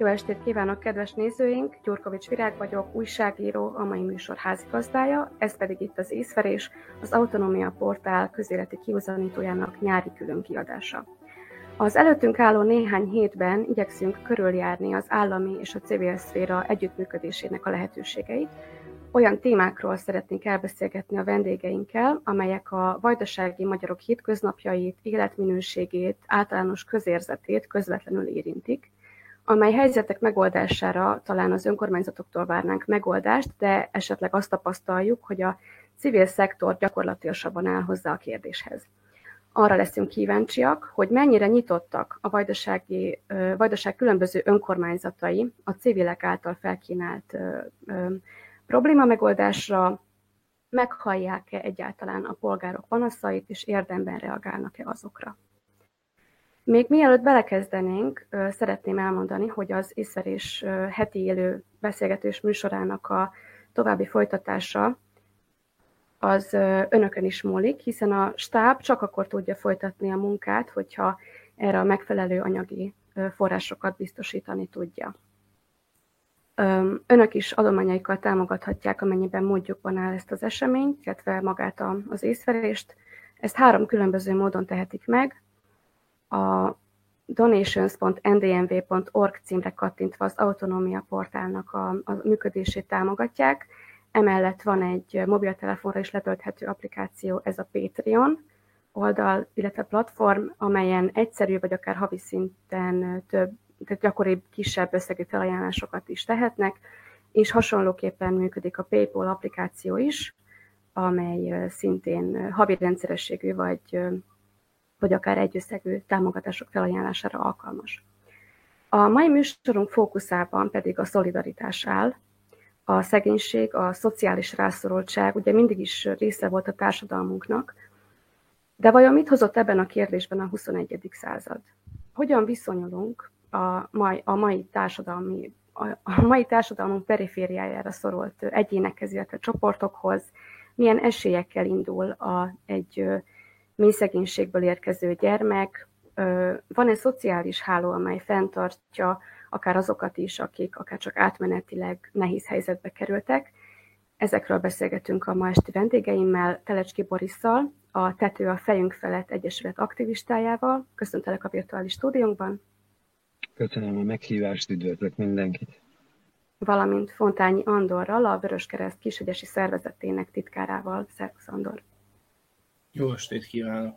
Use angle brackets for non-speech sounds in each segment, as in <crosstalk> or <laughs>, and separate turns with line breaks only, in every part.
Jó estét kívánok, kedves nézőink! Gyurkovics Virág vagyok, újságíró, a mai műsor házigazdája, ez pedig itt az Észverés, az Autonómia Portál közéleti kiuzanítójának nyári külön kiadása. Az előttünk álló néhány hétben igyekszünk körüljárni az állami és a civil szféra együttműködésének a lehetőségeit, olyan témákról szeretnénk elbeszélgetni a vendégeinkkel, amelyek a vajdasági magyarok hétköznapjait, életminőségét, általános közérzetét közvetlenül érintik, amely helyzetek megoldására talán az önkormányzatoktól várnánk megoldást, de esetleg azt tapasztaljuk, hogy a civil szektor gyakorlatilasabban áll hozzá a kérdéshez. Arra leszünk kíváncsiak, hogy mennyire nyitottak a vajdasági, vajdaság különböző önkormányzatai a civilek által felkínált probléma megoldásra, meghallják-e egyáltalán a polgárok panaszait, és érdemben reagálnak-e azokra. Még mielőtt belekezdenénk, szeretném elmondani, hogy az észverés heti élő beszélgetős műsorának a további folytatása az önökön is múlik, hiszen a stáb csak akkor tudja folytatni a munkát, hogyha erre a megfelelő anyagi forrásokat biztosítani tudja. Önök is adományaikkal támogathatják, amennyiben módjukban áll ezt az eseményt, illetve magát az észverést. Ezt három különböző módon tehetik meg. A donations.ndmv.org címre kattintva az autonómia portálnak a, a működését támogatják. Emellett van egy mobiltelefonra is letölthető applikáció, ez a Patreon oldal, illetve platform, amelyen egyszerű vagy akár havi szinten több tehát gyakoribb, kisebb összegű felajánlásokat is tehetnek, és hasonlóképpen működik a PayPal applikáció is, amely szintén havi rendszerességű vagy, vagy akár egyösszegű támogatások felajánlására alkalmas. A mai műsorunk fókuszában pedig a szolidaritás áll, a szegénység, a szociális rászorultság ugye mindig is része volt a társadalmunknak, de vajon mit hozott ebben a kérdésben a 21. század? Hogyan viszonyulunk a mai, a mai társadalmi a mai társadalmunk perifériájára szorult egyénekhez, illetve csoportokhoz, milyen esélyekkel indul a, egy mély szegénységből érkező gyermek, van egy szociális háló, amely fenntartja akár azokat is, akik akár csak átmenetileg nehéz helyzetbe kerültek. Ezekről beszélgetünk a ma esti vendégeimmel, Telecski Borisszal, a Tető a fejünk felett Egyesület aktivistájával. Köszöntelek a virtuális stúdiónkban.
Köszönöm a meghívást, üdvözlök mindenkit.
Valamint Fontányi Andorral, a Vöröskereszt kisegyesi szervezetének titkárával. Szervusz Andor!
Jó estét kívánok!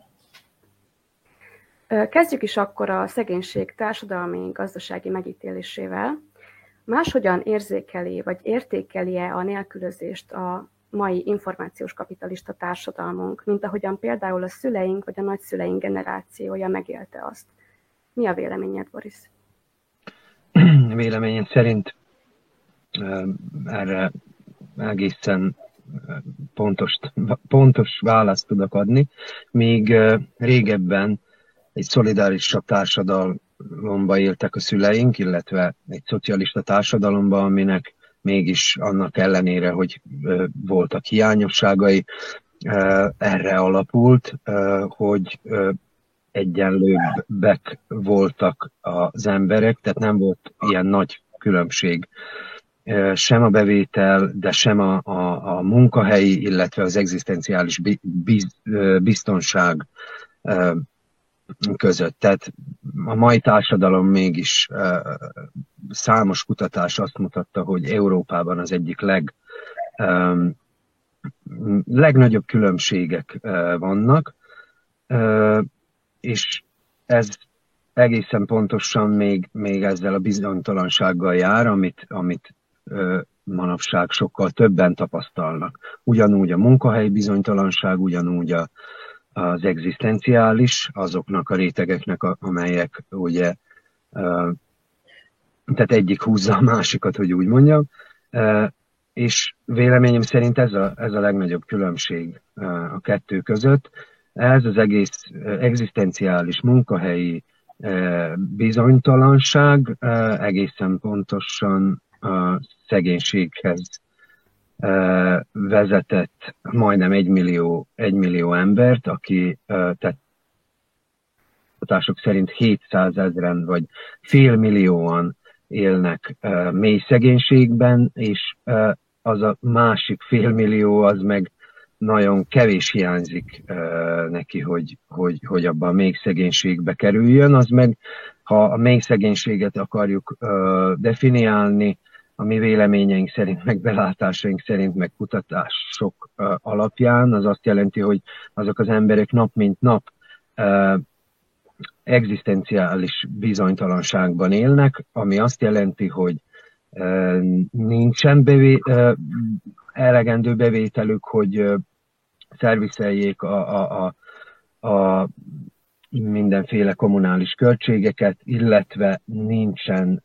Kezdjük is akkor a szegénység társadalmi gazdasági megítélésével. Máshogyan érzékeli, vagy értékeli-e a nélkülözést a mai információs kapitalista társadalmunk, mint ahogyan például a szüleink vagy a nagyszüleink generációja megélte azt? Mi a véleményed, Boris?
véleményem szerint erre egészen pontos, pontos választ tudok adni, míg régebben egy szolidárisabb társadalomba éltek a szüleink, illetve egy szocialista társadalomba, aminek mégis annak ellenére, hogy voltak hiányosságai, erre alapult, hogy egyenlőbbek voltak az emberek, tehát nem volt ilyen nagy különbség sem a bevétel, de sem a, a, a munkahelyi, illetve az egzisztenciális biztonság között. Tehát a mai társadalom mégis számos kutatás azt mutatta, hogy Európában az egyik leg, legnagyobb különbségek vannak, és ez egészen pontosan még, még ezzel a bizonytalansággal jár, amit, amit manapság sokkal többen tapasztalnak. Ugyanúgy a munkahely bizonytalanság, ugyanúgy a, az egzisztenciális, azoknak a rétegeknek, amelyek ugye, tehát egyik húzza a másikat, hogy úgy mondjam, és véleményem szerint ez a, ez a legnagyobb különbség a kettő között ez az egész egzisztenciális munkahelyi bizonytalanság egészen pontosan a szegénységhez vezetett majdnem egy millió, egy millió embert, aki tehát szerint 700 ezeren vagy fél millióan élnek mély szegénységben, és az a másik félmillió az meg nagyon kevés hiányzik neki, hogy, hogy, hogy abban a még szegénységbe kerüljön, az meg, ha a még szegénységet akarjuk definiálni, a mi véleményeink szerint, meg belátásaink szerint, meg kutatások alapján, az azt jelenti, hogy azok az emberek nap mint nap egzisztenciális bizonytalanságban élnek, ami azt jelenti, hogy nincsen bevé, elegendő bevételük, hogy szervizeljék a, a, a, a mindenféle kommunális költségeket, illetve nincsen,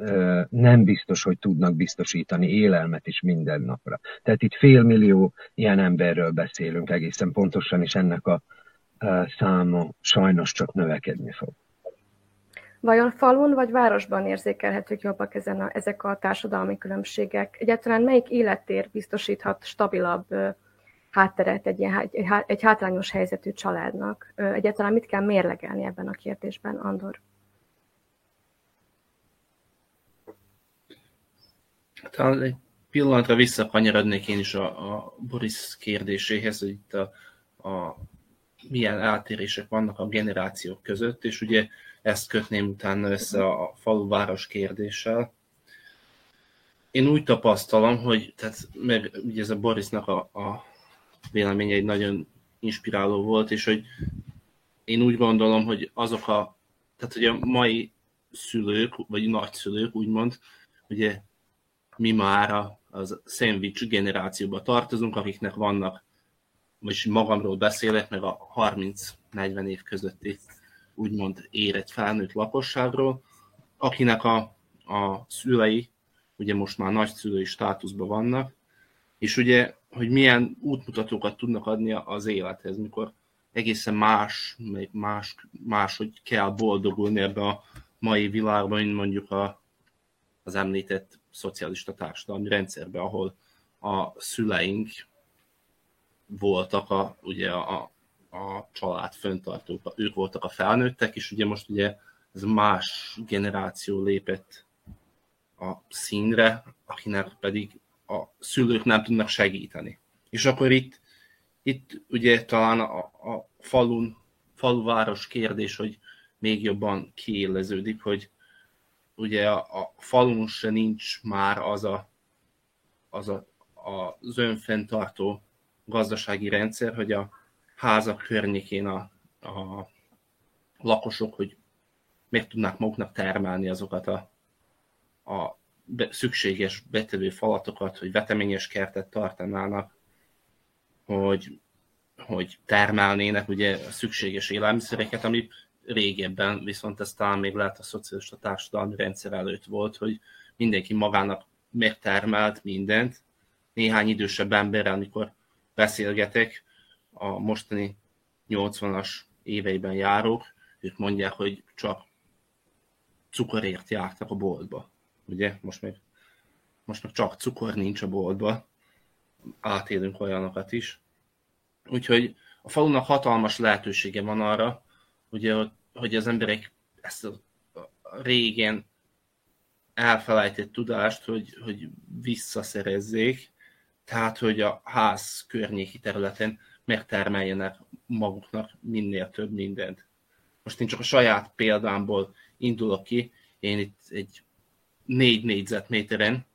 nem biztos, hogy tudnak biztosítani élelmet is minden napra. Tehát itt félmillió ilyen emberről beszélünk egészen pontosan, és ennek a száma sajnos csak növekedni fog.
Vajon falun vagy városban érzékelhetők jobbak ezen a, ezek a társadalmi különbségek? Egyáltalán melyik élettér biztosíthat stabilabb hátteret egy, ilyen, egy hátrányos helyzetű családnak? Egyáltalán mit kell mérlegelni ebben a kérdésben, Andor?
Talán egy pillanatra visszakanyarodnék én is a, a Boris kérdéséhez, hogy itt a, a milyen eltérések vannak a generációk között, és ugye ezt kötném utána össze a falu-város kérdéssel. Én úgy tapasztalom, hogy tehát, meg ugye ez a Borisnak a, a véleménye egy nagyon inspiráló volt, és hogy én úgy gondolom, hogy azok a, tehát hogy a mai szülők, vagy nagyszülők úgymond, ugye mi már a, az szendvics generációba tartozunk, akiknek vannak, vagyis magamról beszélek, meg a 30-40 év közötti úgymond érett felnőtt lakosságról, akinek a, a szülei ugye most már nagyszülői státuszban vannak, és ugye, hogy milyen útmutatókat tudnak adni az élethez, mikor egészen más, más, más, hogy kell boldogulni ebbe a mai világban, mint mondjuk a, az említett szocialista társadalmi rendszerben, ahol a szüleink voltak a, ugye a, a család föntartók, ők voltak a felnőttek, és ugye most ugye ez más generáció lépett a színre, akinek pedig a szülők nem tudnak segíteni. És akkor itt, itt ugye talán a, a falun, faluváros kérdés, hogy még jobban kiéleződik, hogy ugye a, a falun se nincs már az a, az a, a az önfenntartó gazdasági rendszer, hogy a házak környékén a, a lakosok, hogy meg tudnák maguknak termelni azokat a, a szükséges betevő falatokat, hogy veteményes kertet tartanának, hogy, hogy termelnének ugye a szükséges élelmiszereket, ami régebben viszont ez talán még lehet a szocialista társadalmi rendszer előtt volt, hogy mindenki magának megtermelt mindent. Néhány idősebb emberrel, amikor beszélgetek, a mostani 80-as éveiben járók, ők mondják, hogy csak cukorért jártak a boltba. Ugye, most meg, most meg csak cukor nincs a boltba, átélünk olyanokat is. Úgyhogy a falunak hatalmas lehetősége van arra, ugye, hogy az emberek ezt a régen elfelejtett tudást, hogy, hogy visszaszerezzék, tehát, hogy a ház környéki területen megtermeljenek maguknak minél több mindent. Most én csak a saját példámból indulok ki, én itt egy négy négyzetméteren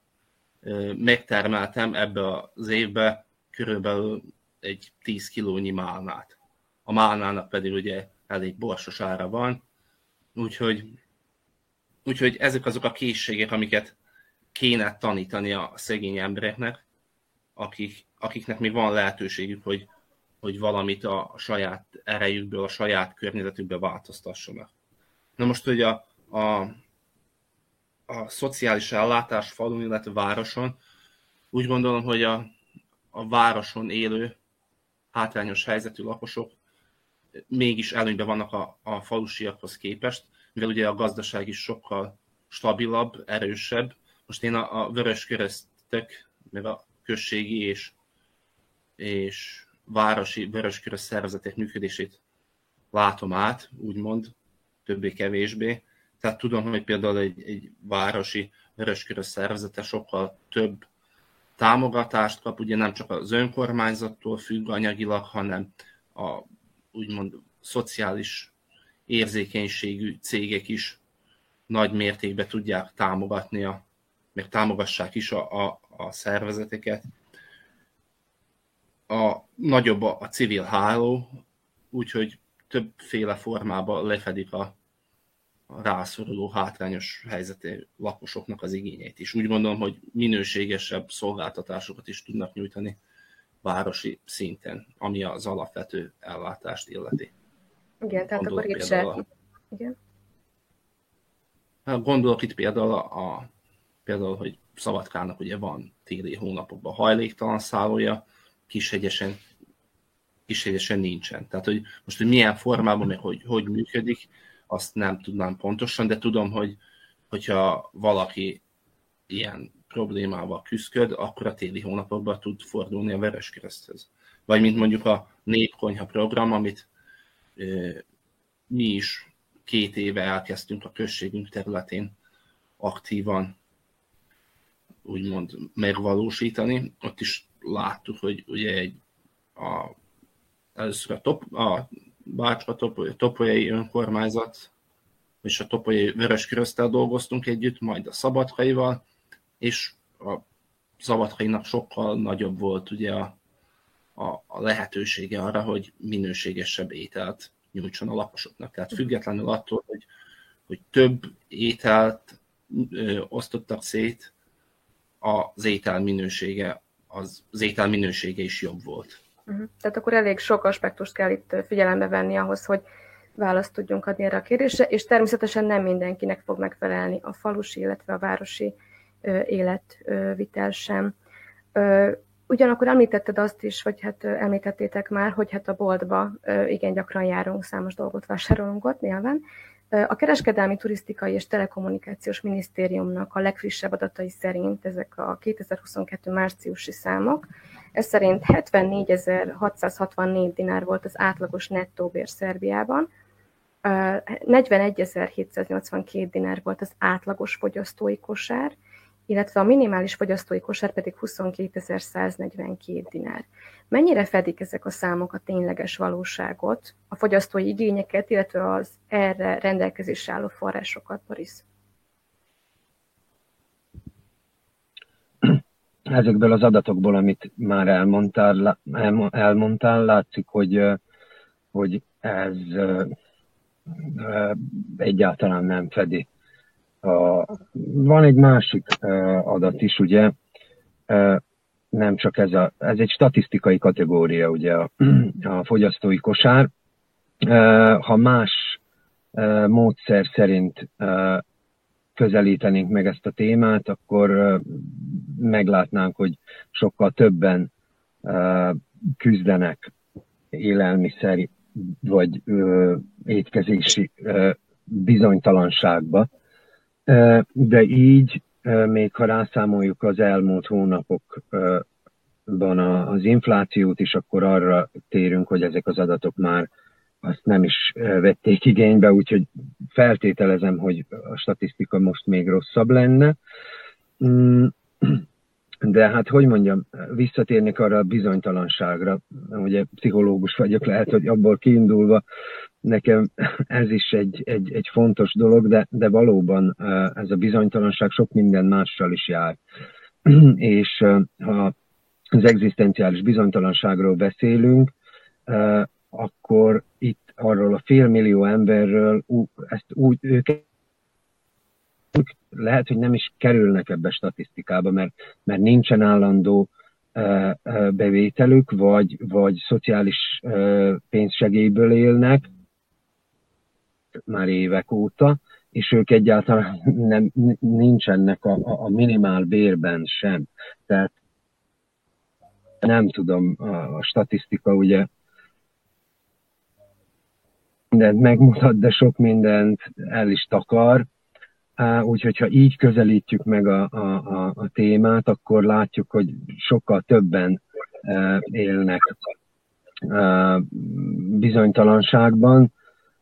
megtermeltem ebbe az évbe körülbelül egy 10 kilónyi málnát. A málnának pedig ugye elég borsos ára van, úgyhogy, úgyhogy ezek azok a készségek, amiket kéne tanítani a szegény embereknek, akik, akiknek még van lehetőségük, hogy hogy valamit a saját erejükből, a saját környezetükbe változtassanak. Na most, hogy a, a, a szociális ellátás falun, illetve városon, úgy gondolom, hogy a, a városon élő hátrányos helyzetű lakosok mégis előnyben vannak a, a falusiakhoz képest, mivel ugye a gazdaság is sokkal stabilabb, erősebb. Most én a, a vörös keresztek, meg a községi és, és városi vöröskörös szervezetek működését látom át, úgymond, többé-kevésbé. Tehát tudom, hogy például egy, egy városi Vöröskörös szervezete sokkal több támogatást kap, ugye nem csak az önkormányzattól függ anyagilag, hanem a úgymond szociális érzékenységű cégek is nagy mértékben tudják támogatni, a, meg támogassák is a, a, a szervezeteket. A nagyobb a, a civil háló, úgyhogy többféle formában lefedik a, rászoruló hátrányos helyzetű lakosoknak az igényeit is. Úgy gondolom, hogy minőségesebb szolgáltatásokat is tudnak nyújtani városi szinten, ami az alapvető ellátást illeti.
Igen, tehát Gondolok akkor itt se... Igen.
Hát gondolok itt például, a, a, például, hogy Szabadkának ugye van téli hónapokban hajléktalan szállója, Kishegyesen, Kishegyesen nincsen. Tehát, hogy most, hogy milyen formában, meg hogy, hogy működik, azt nem tudnám pontosan, de tudom, hogy hogyha valaki ilyen problémával küzdköd, akkor a téli hónapokban tud fordulni a Vereskereszthez. Vagy mint mondjuk a Népkonyha program, amit mi is két éve elkezdtünk a községünk területén aktívan úgymond megvalósítani. Ott is láttuk, hogy ugye egy a, először a, top, a Bácska top, topolyai önkormányzat és a topolyai Vörösköröztel dolgoztunk együtt, majd a Szabadkaival, és a Szabadkainak sokkal nagyobb volt ugye a, a, a lehetősége arra, hogy minőségesebb ételt nyújtson a lakosoknak. Tehát függetlenül attól, hogy, hogy több ételt ö, osztottak szét, az étel minősége, az, az étel minősége is jobb volt.
Uh-huh. Tehát akkor elég sok aspektust kell itt figyelembe venni ahhoz, hogy választ tudjunk adni erre a kérdésre, és természetesen nem mindenkinek fog megfelelni a falusi, illetve a városi életvitel sem. Ugyanakkor említetted azt is, vagy hát említettétek már, hogy hát a boltba igen gyakran járunk, számos dolgot vásárolunk ott nyilván. A Kereskedelmi, Turisztikai és Telekommunikációs Minisztériumnak a legfrissebb adatai szerint, ezek a 2022 márciusi számok, ez szerint 74.664 dinár volt az átlagos nettóbér Szerbiában, 41.782 dinár volt az átlagos fogyasztói kosár, illetve a minimális fogyasztói kosár pedig 22.142 dinár. Mennyire fedik ezek a számok a tényleges valóságot, a fogyasztói igényeket, illetve az erre rendelkezésre álló forrásokat, Boris?
Ezekből az adatokból, amit már elmondtál, elmondtál látszik, hogy, hogy ez egyáltalán nem fedi van egy másik adat is, ugye, nem csak ez a, ez egy statisztikai kategória, ugye a, a fogyasztói kosár. Ha más módszer szerint közelítenénk meg ezt a témát, akkor meglátnánk, hogy sokkal többen küzdenek élelmiszer vagy étkezési bizonytalanságba, de így, még ha rászámoljuk az elmúlt hónapokban az inflációt is, akkor arra térünk, hogy ezek az adatok már azt nem is vették igénybe, úgyhogy feltételezem, hogy a statisztika most még rosszabb lenne. Mm, de hát, hogy mondjam, visszatérnék arra a bizonytalanságra, ugye pszichológus vagyok, lehet, hogy abból kiindulva nekem ez is egy, egy, egy fontos dolog, de, de valóban ez a bizonytalanság sok minden mással is jár. És ha az egzisztenciális bizonytalanságról beszélünk, akkor itt arról a félmillió emberről, ezt úgy, őket lehet, hogy nem is kerülnek ebbe statisztikába, mert, mert nincsen állandó bevételük, vagy, vagy szociális pénzsegélyből élnek már évek óta, és ők egyáltalán nem, nincsenek a, a minimál bérben sem. Tehát nem tudom, a statisztika ugye mindent megmutat, de sok mindent el is takar, Úgyhogy ha így közelítjük meg a, a, a, a témát, akkor látjuk, hogy sokkal többen élnek bizonytalanságban,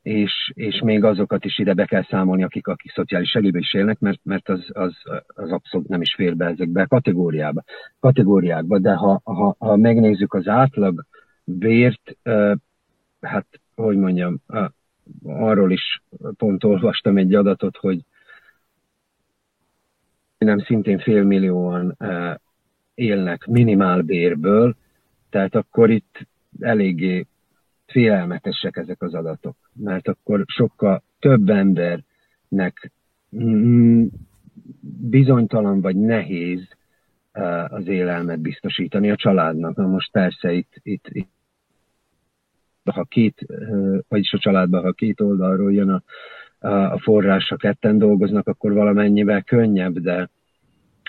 és, és még azokat is ide be kell számolni, akik, akik szociális segélybe is élnek, mert, mert az, az, az abszolút nem is fér be ezekbe a kategóriába, kategóriákba. De ha, ha, ha megnézzük az átlag vért, hát, hogy mondjam, arról is pont olvastam egy adatot, hogy nem szintén félmillióan élnek minimálbérből, tehát akkor itt eléggé félelmetesek ezek az adatok, mert akkor sokkal több embernek bizonytalan vagy nehéz az élelmet biztosítani a családnak. Na most persze itt, itt, itt ha két, vagyis a családban, ha két oldalról jön a, a forrás, ha ketten dolgoznak, akkor valamennyivel könnyebb, de,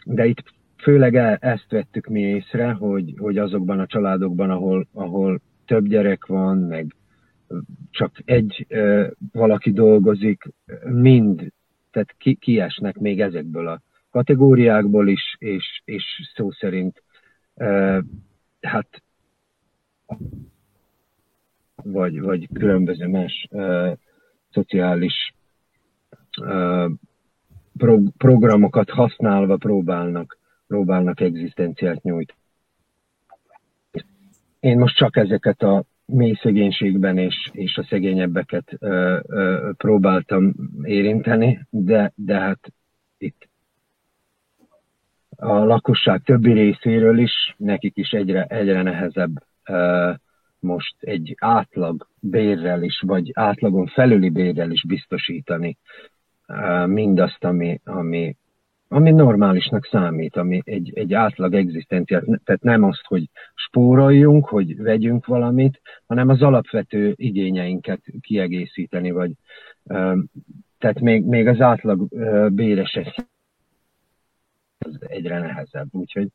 de itt főleg el, ezt vettük mi észre, hogy, hogy azokban a családokban, ahol, ahol több gyerek van, meg csak egy ö, valaki dolgozik, mind, tehát ki, kiesnek még ezekből a kategóriákból is, és, és szó szerint ö, hát vagy, vagy különböző más ö, szociális ö, pro, programokat használva próbálnak, próbálnak egzisztenciát nyújtani. Én most csak ezeket a mély szegénységben és, és a szegényebbeket ö, ö, próbáltam érinteni, de, de hát itt a lakosság többi részéről is, nekik is egyre, egyre nehezebb ö, most egy átlag bérrel is, vagy átlagon felüli bérrel is biztosítani ö, mindazt, ami, ami, ami normálisnak számít, ami egy, egy átlag egzisztenciát, tehát nem azt, hogy spóroljunk, hogy vegyünk valamit, hanem az alapvető igényeinket kiegészíteni, vagy tehát még, még az átlag béres az egyre nehezebb, úgyhogy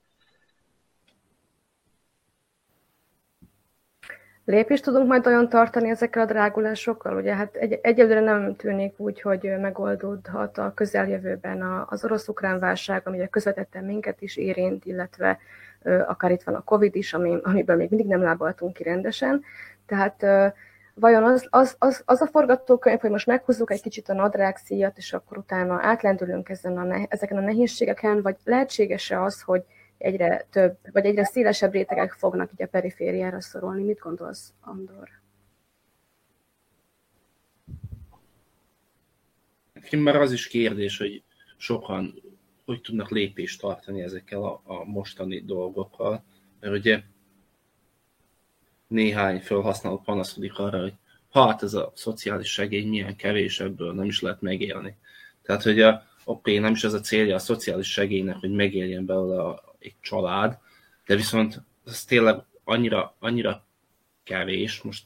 lépést tudunk majd olyan tartani ezekkel a drágulásokkal? Ugye hát egy, egyelőre nem tűnik úgy, hogy megoldódhat a közeljövőben az orosz-ukrán válság, ami ugye közvetetten minket is érint, illetve akár itt van a Covid is, ami, amiből még mindig nem lábaltunk ki rendesen. Tehát vajon az, az, az, az a forgatókönyv, hogy most meghúzzuk egy kicsit a nadrág szíjat, és akkor utána átlendülünk ezen a, ezeken a nehézségeken, vagy lehetséges-e az, hogy egyre több, vagy egyre szélesebb rétegek fognak így a perifériára szorulni. Mit gondolsz, Andor?
Nekem már az is kérdés, hogy sokan hogy tudnak lépést tartani ezekkel a, a mostani dolgokkal, mert ugye néhány felhasználó panaszkodik arra, hogy hát ez a szociális segély milyen kevés, ebből nem is lehet megélni. Tehát, hogy a, oké, nem is az a célja a szociális segélynek, hogy megéljen belőle a, egy család, de viszont ez tényleg annyira, annyira kevés, most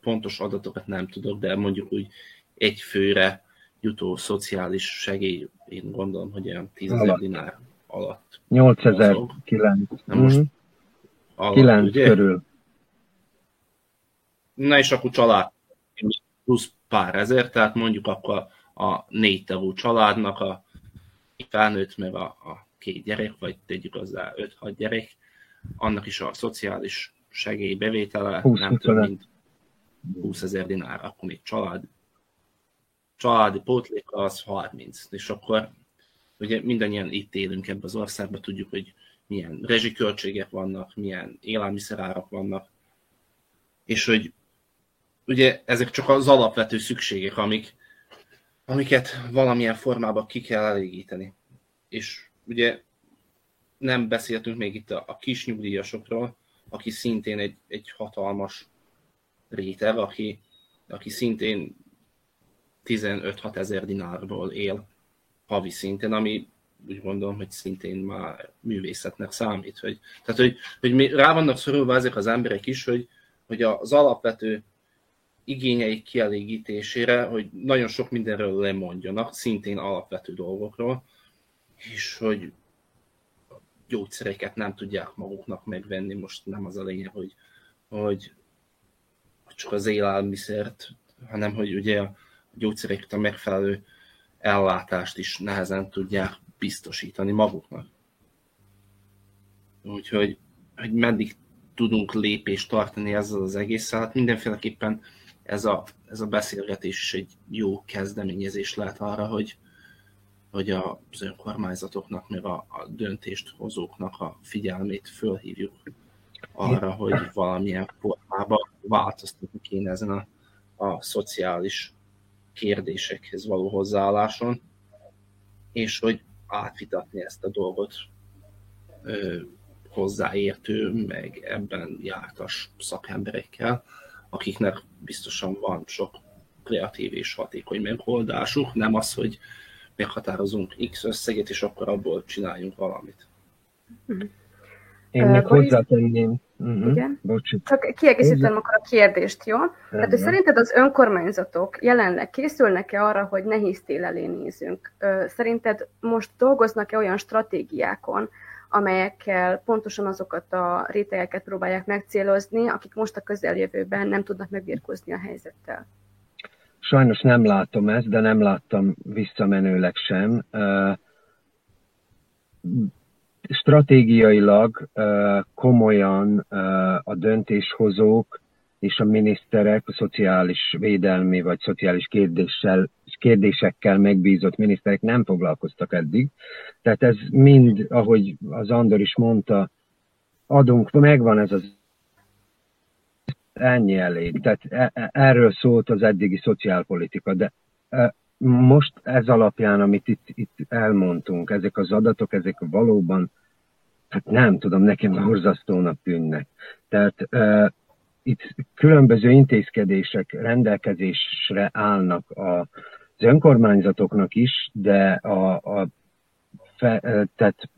pontos adatokat nem tudok, de mondjuk úgy egy főre jutó szociális segély, én gondolom, hogy olyan 10 ezer dinár alatt.
8009.
Na most mm-hmm.
alatt, 9 ugye? körül.
Na és akkor család plusz pár ezer, tehát mondjuk akkor a négy tagú családnak a felnőtt meg a, a két gyerek, vagy tegyük hozzá 5-6 gyerek, annak is a szociális segély bevétele nem több, mint 20 ezer dinár, akkor még család, családi pótlék az 30, és akkor ugye mindannyian itt élünk ebben az országban, tudjuk, hogy milyen rezsiköltségek vannak, milyen élelmiszerárak vannak, és hogy ugye ezek csak az alapvető szükségek, amik, amiket valamilyen formában ki kell elégíteni. És ugye nem beszéltünk még itt a, a kis nyugdíjasokról, aki szintén egy, egy hatalmas réteg, aki, aki szintén 15-6 ezer dinárból él havi szinten, ami úgy gondolom, hogy szintén már művészetnek számít. Hogy, tehát, hogy, hogy rá vannak szorulva ezek az emberek is, hogy, hogy az alapvető igényeik kielégítésére, hogy nagyon sok mindenről lemondjanak, szintén alapvető dolgokról, és hogy gyógyszereket nem tudják maguknak megvenni, most nem az a lényeg, hogy, hogy csak az élelmiszert, hanem hogy ugye a gyógyszereket a megfelelő ellátást is nehezen tudják biztosítani maguknak. Úgyhogy hogy meddig tudunk lépést tartani ezzel az egésszel, hát mindenféleképpen ez a, ez a beszélgetés is egy jó kezdeményezés lehet arra, hogy, hogy az önkormányzatoknak, meg a, a döntést hozóknak a figyelmét fölhívjuk arra, hogy valamilyen formában változtatni kéne ezen a, a szociális kérdésekhez való hozzáálláson, és hogy átvitatni ezt a dolgot ö, hozzáértő, meg ebben jártas szakemberekkel, akiknek biztosan van sok kreatív és hatékony megoldásuk, nem az, hogy meghatározunk X összeget, és akkor abból csináljunk valamit.
Én még hozzátenném.
Uh-huh. Igen. Csak kiegészítem akkor a kérdést, jó? Tehát, hogy szerinted az önkormányzatok jelenleg készülnek-e arra, hogy nehéz tél elé nézünk? Szerinted most dolgoznak-e olyan stratégiákon, amelyekkel pontosan azokat a rétegeket próbálják megcélozni, akik most a közeljövőben nem tudnak megbirkózni a helyzettel?
Sajnos nem látom ezt, de nem láttam visszamenőleg sem. Stratégiailag komolyan a döntéshozók és a miniszterek, a szociális védelmi vagy szociális kérdéssel, kérdésekkel megbízott miniszterek nem foglalkoztak eddig. Tehát ez mind, ahogy az Andor is mondta, adunk, megvan ez az ennyi elég. Tehát e, e, erről szólt az eddigi szociálpolitika, de e, most ez alapján, amit itt, itt elmondtunk, ezek az adatok, ezek valóban, hát nem tudom, nekem horzasztónak tűnnek. Tehát itt különböző intézkedések rendelkezésre állnak az önkormányzatoknak is, de a, a fe, tehát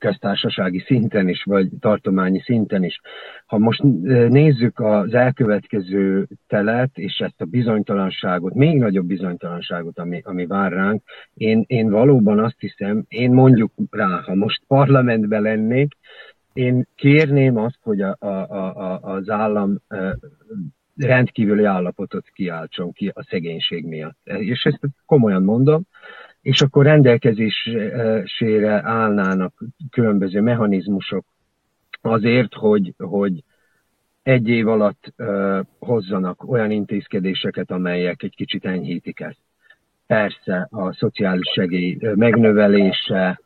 köztársasági szinten is, vagy tartományi szinten is. Ha most nézzük az elkövetkező telet, és ezt a bizonytalanságot, még nagyobb bizonytalanságot, ami, ami vár ránk, én, én valóban azt hiszem, én mondjuk rá, ha most parlamentben lennék, én kérném azt, hogy a, a, a, az állam rendkívüli állapotot kiáltson ki a szegénység miatt. És ezt komolyan mondom, és akkor rendelkezésére állnának különböző mechanizmusok azért, hogy, hogy egy év alatt hozzanak olyan intézkedéseket, amelyek egy kicsit enyhítik ezt. Persze a szociális segély megnövelése,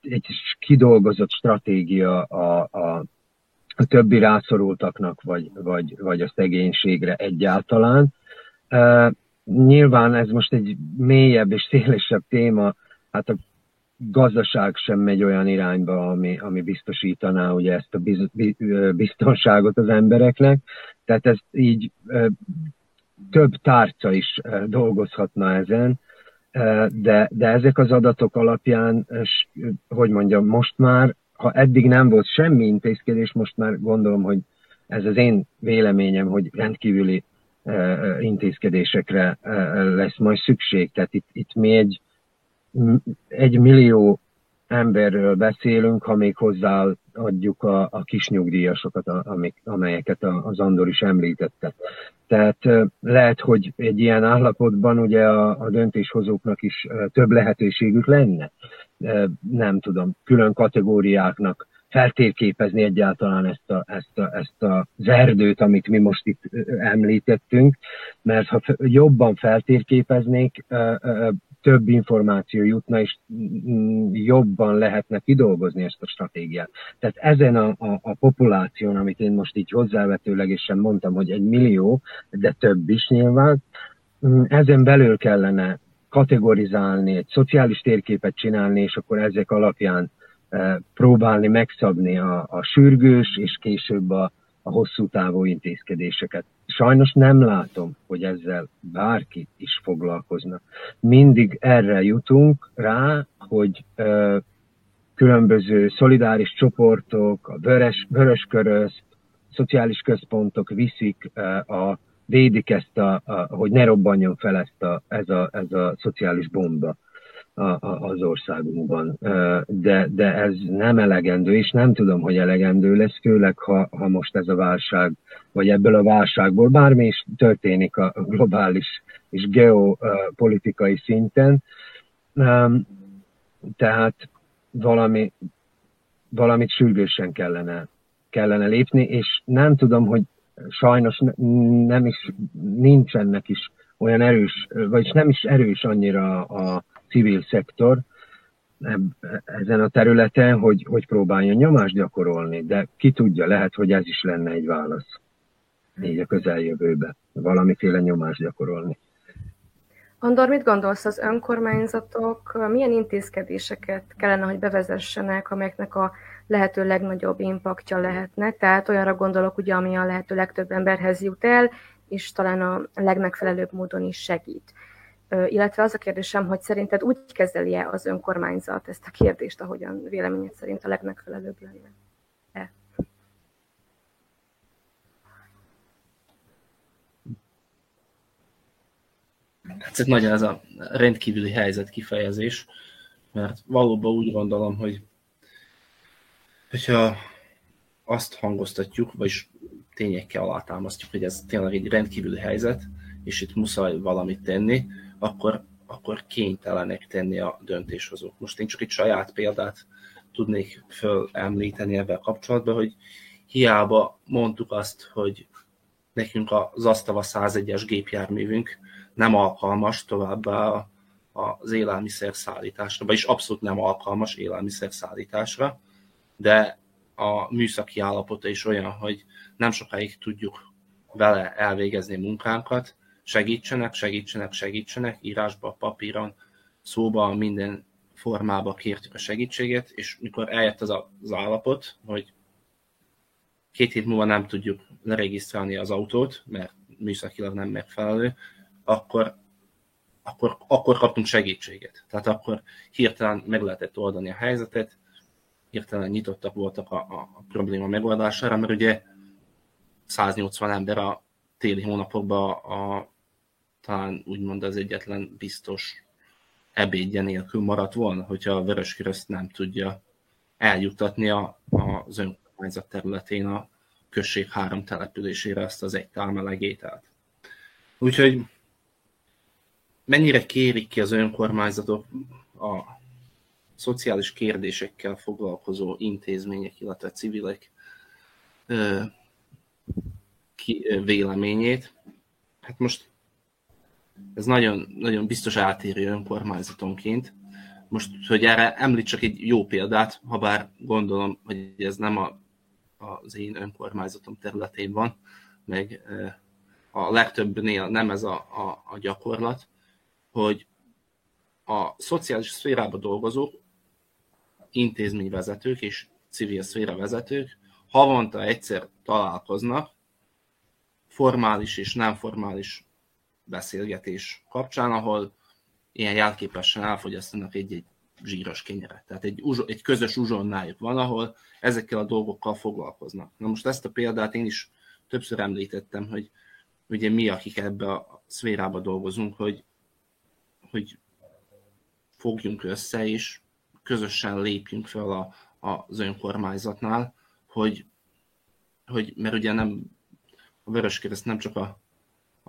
egy kidolgozott stratégia a, a, a többi rászorultaknak, vagy, vagy, vagy a szegénységre egyáltalán. Nyilván ez most egy mélyebb és szélesebb téma, hát a gazdaság sem megy olyan irányba, ami, ami biztosítaná ugye ezt a biztonságot az embereknek. Tehát ezt így több tárca is dolgozhatna ezen de, de ezek az adatok alapján, hogy mondjam, most már, ha eddig nem volt semmi intézkedés, most már gondolom, hogy ez az én véleményem, hogy rendkívüli intézkedésekre lesz majd szükség. Tehát itt, itt mi egy, egy millió emberről beszélünk, ha még hozzáadjuk a, a kis nyugdíjasokat, amik, amelyeket az Andor is említette. Tehát lehet, hogy egy ilyen állapotban ugye a, a döntéshozóknak is több lehetőségük lenne. Nem tudom, külön kategóriáknak feltérképezni egyáltalán ezt, a, ezt, a, ezt a, az amit mi most itt említettünk, mert ha jobban feltérképeznék, több információ jutna, és jobban lehetne kidolgozni ezt a stratégiát. Tehát ezen a, a, a populáción, amit én most így hozzávetőlegesen mondtam, hogy egy millió, de több is nyilván, ezen belül kellene kategorizálni, egy szociális térképet csinálni, és akkor ezek alapján próbálni megszabni a, a sürgős és később a, a hosszú távú intézkedéseket. Sajnos nem látom, hogy ezzel bárki is foglalkozna. Mindig erre jutunk rá, hogy ö, különböző szolidáris csoportok, a vörös, vörös köröz, szociális központok viszik ö, a védik ezt, a, a, hogy ne robbanjon fel ezt a, ez, a, ez a szociális bomba az országunkban. De, de ez nem elegendő, és nem tudom, hogy elegendő lesz, főleg ha, ha most ez a válság, vagy ebből a válságból bármi is történik a globális és geopolitikai szinten. Tehát valami, valamit sürgősen kellene, kellene lépni, és nem tudom, hogy sajnos nem is, nincsenek is olyan erős, vagyis nem is erős annyira a civil szektor ezen a területen, hogy, hogy próbáljon nyomást gyakorolni, de ki tudja, lehet, hogy ez is lenne egy válasz így a közeljövőbe, valamiféle nyomást gyakorolni.
Andor, mit gondolsz, az önkormányzatok milyen intézkedéseket kellene, hogy bevezessenek, amelyeknek a lehető legnagyobb impaktja lehetne? Tehát olyanra gondolok, ugye, ami a lehető legtöbb emberhez jut el, és talán a legmegfelelőbb módon is segít. Illetve az a kérdésem, hogy szerinted úgy kezeli-e az önkormányzat ezt a kérdést, ahogyan véleményed szerint a legmegfelelőbb lenne? -e?
Hát ez nagyon ez a rendkívüli helyzet kifejezés, mert valóban úgy gondolom, hogy hogyha azt hangoztatjuk, vagyis tényekkel alátámasztjuk, hogy ez tényleg egy rendkívüli helyzet, és itt muszáj valamit tenni, akkor, akkor kénytelenek tenni a döntéshozók. Most én csak egy saját példát tudnék fölemlíteni ebben kapcsolatban, hogy hiába mondtuk azt, hogy nekünk az Asztava 101-es gépjárművünk nem alkalmas továbbá az élelmiszer szállításra, vagyis abszolút nem alkalmas élelmiszer szállításra, de a műszaki állapota is olyan, hogy nem sokáig tudjuk vele elvégezni munkánkat, segítsenek, segítsenek, segítsenek, írásba, papíron, szóba, minden formába kértük a segítséget, és mikor eljött az az állapot, hogy két hét múlva nem tudjuk leregisztrálni az autót, mert műszakilag nem megfelelő, akkor, akkor, akkor kaptunk segítséget. Tehát akkor hirtelen meg lehetett oldani a helyzetet, hirtelen nyitottak voltak a, a, a probléma megoldására, mert ugye 180 ember a téli hónapokban a, talán úgymond az egyetlen biztos ebédje nélkül maradt volna, hogyha a Vöröskereszt nem tudja eljuttatni a, az önkormányzat területén a község három településére ezt az egy tálmeleg ételt. Úgyhogy mennyire kérik ki az önkormányzatok a szociális kérdésekkel foglalkozó intézmények, illetve civilek véleményét. Hát most ez nagyon, nagyon biztos átérő önkormányzatonként. Most, hogy erre említsek egy jó példát, ha bár gondolom, hogy ez nem a, az én önkormányzatom területén van, meg a legtöbbnél nem ez a, a, a gyakorlat, hogy a szociális szférában dolgozók, intézményvezetők és civil szféra vezetők havonta egyszer találkoznak formális és nem formális beszélgetés kapcsán, ahol ilyen jelképesen elfogyasztanak egy-egy zsíros kenyeret. Tehát egy, egy közös uzsonnájuk van, ahol ezekkel a dolgokkal foglalkoznak. Na most ezt a példát én is többször említettem, hogy ugye mi, akik ebbe a szférába dolgozunk, hogy, hogy fogjunk össze, és közösen lépjünk fel a, az önkormányzatnál, hogy, hogy mert ugye nem a Vöröskereszt nem csak a,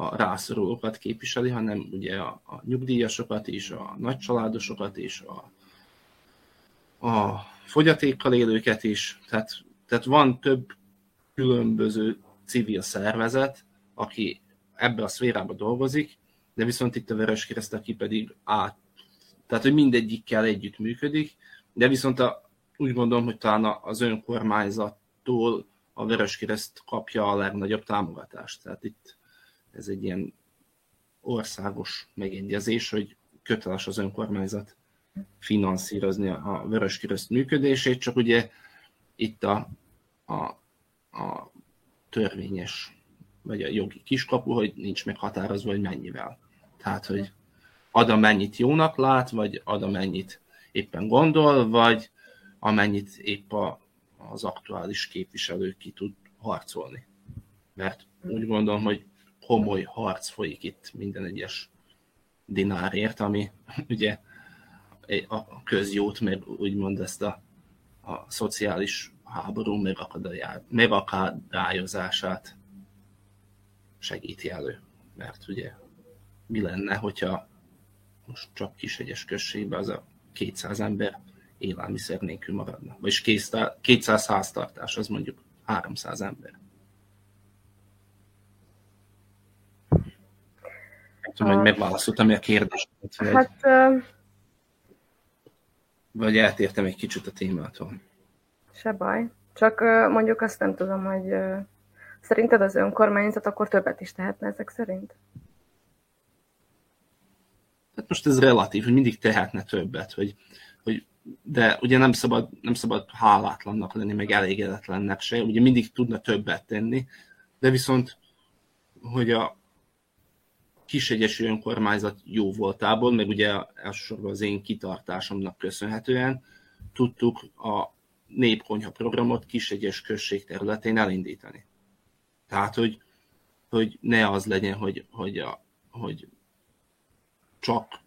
a rászorulókat képviseli, hanem ugye a, a nyugdíjasokat is, a nagycsaládosokat is, a, a fogyatékkal élőket is. Tehát, tehát van több különböző civil szervezet, aki ebbe a szférába dolgozik, de viszont itt a Vöröskereszt, aki pedig át, tehát hogy mindegyikkel együtt működik, de viszont a, úgy gondolom, hogy talán az önkormányzattól a Vöröskereszt kapja a legnagyobb támogatást. Tehát itt ez egy ilyen országos megegyezés, hogy köteles az önkormányzat finanszírozni a Vöröskereszt működését, csak ugye itt a, a, a törvényes vagy a jogi kiskapu, hogy nincs meghatározva, hogy mennyivel. Tehát, hogy ad amennyit jónak lát, vagy ad amennyit éppen gondol, vagy amennyit épp a, az aktuális képviselő ki tud harcolni. Mert úgy gondolom, hogy komoly harc folyik itt minden egyes dinárért, ami <laughs> ugye a közjót, meg úgymond ezt a, a szociális háború megakadályozását segíti elő. Mert ugye mi lenne, hogyha most csak Kishegyes községben az a 200 ember élelmiszer nélkül maradna. Vagyis 200 háztartás, az mondjuk 300 ember. Tudom, hogy megválaszoltam a kérdést. Vagy,
Hát
vagy eltértem egy kicsit a témától.
se baj. Csak mondjuk azt nem tudom, hogy szerinted az önkormányzat akkor többet is tehetne ezek szerint?
Hát most ez relatív, hogy mindig tehetne többet, hogy, hogy de ugye nem szabad, nem szabad hálátlannak lenni, meg elégedetlennek se, ugye mindig tudna többet tenni, de viszont, hogy a kisegyesi önkormányzat jó voltából, meg ugye elsősorban az én kitartásomnak köszönhetően tudtuk a népkonyha programot kisegyes község területén elindítani. Tehát, hogy, hogy ne az legyen, hogy, hogy, a, hogy csak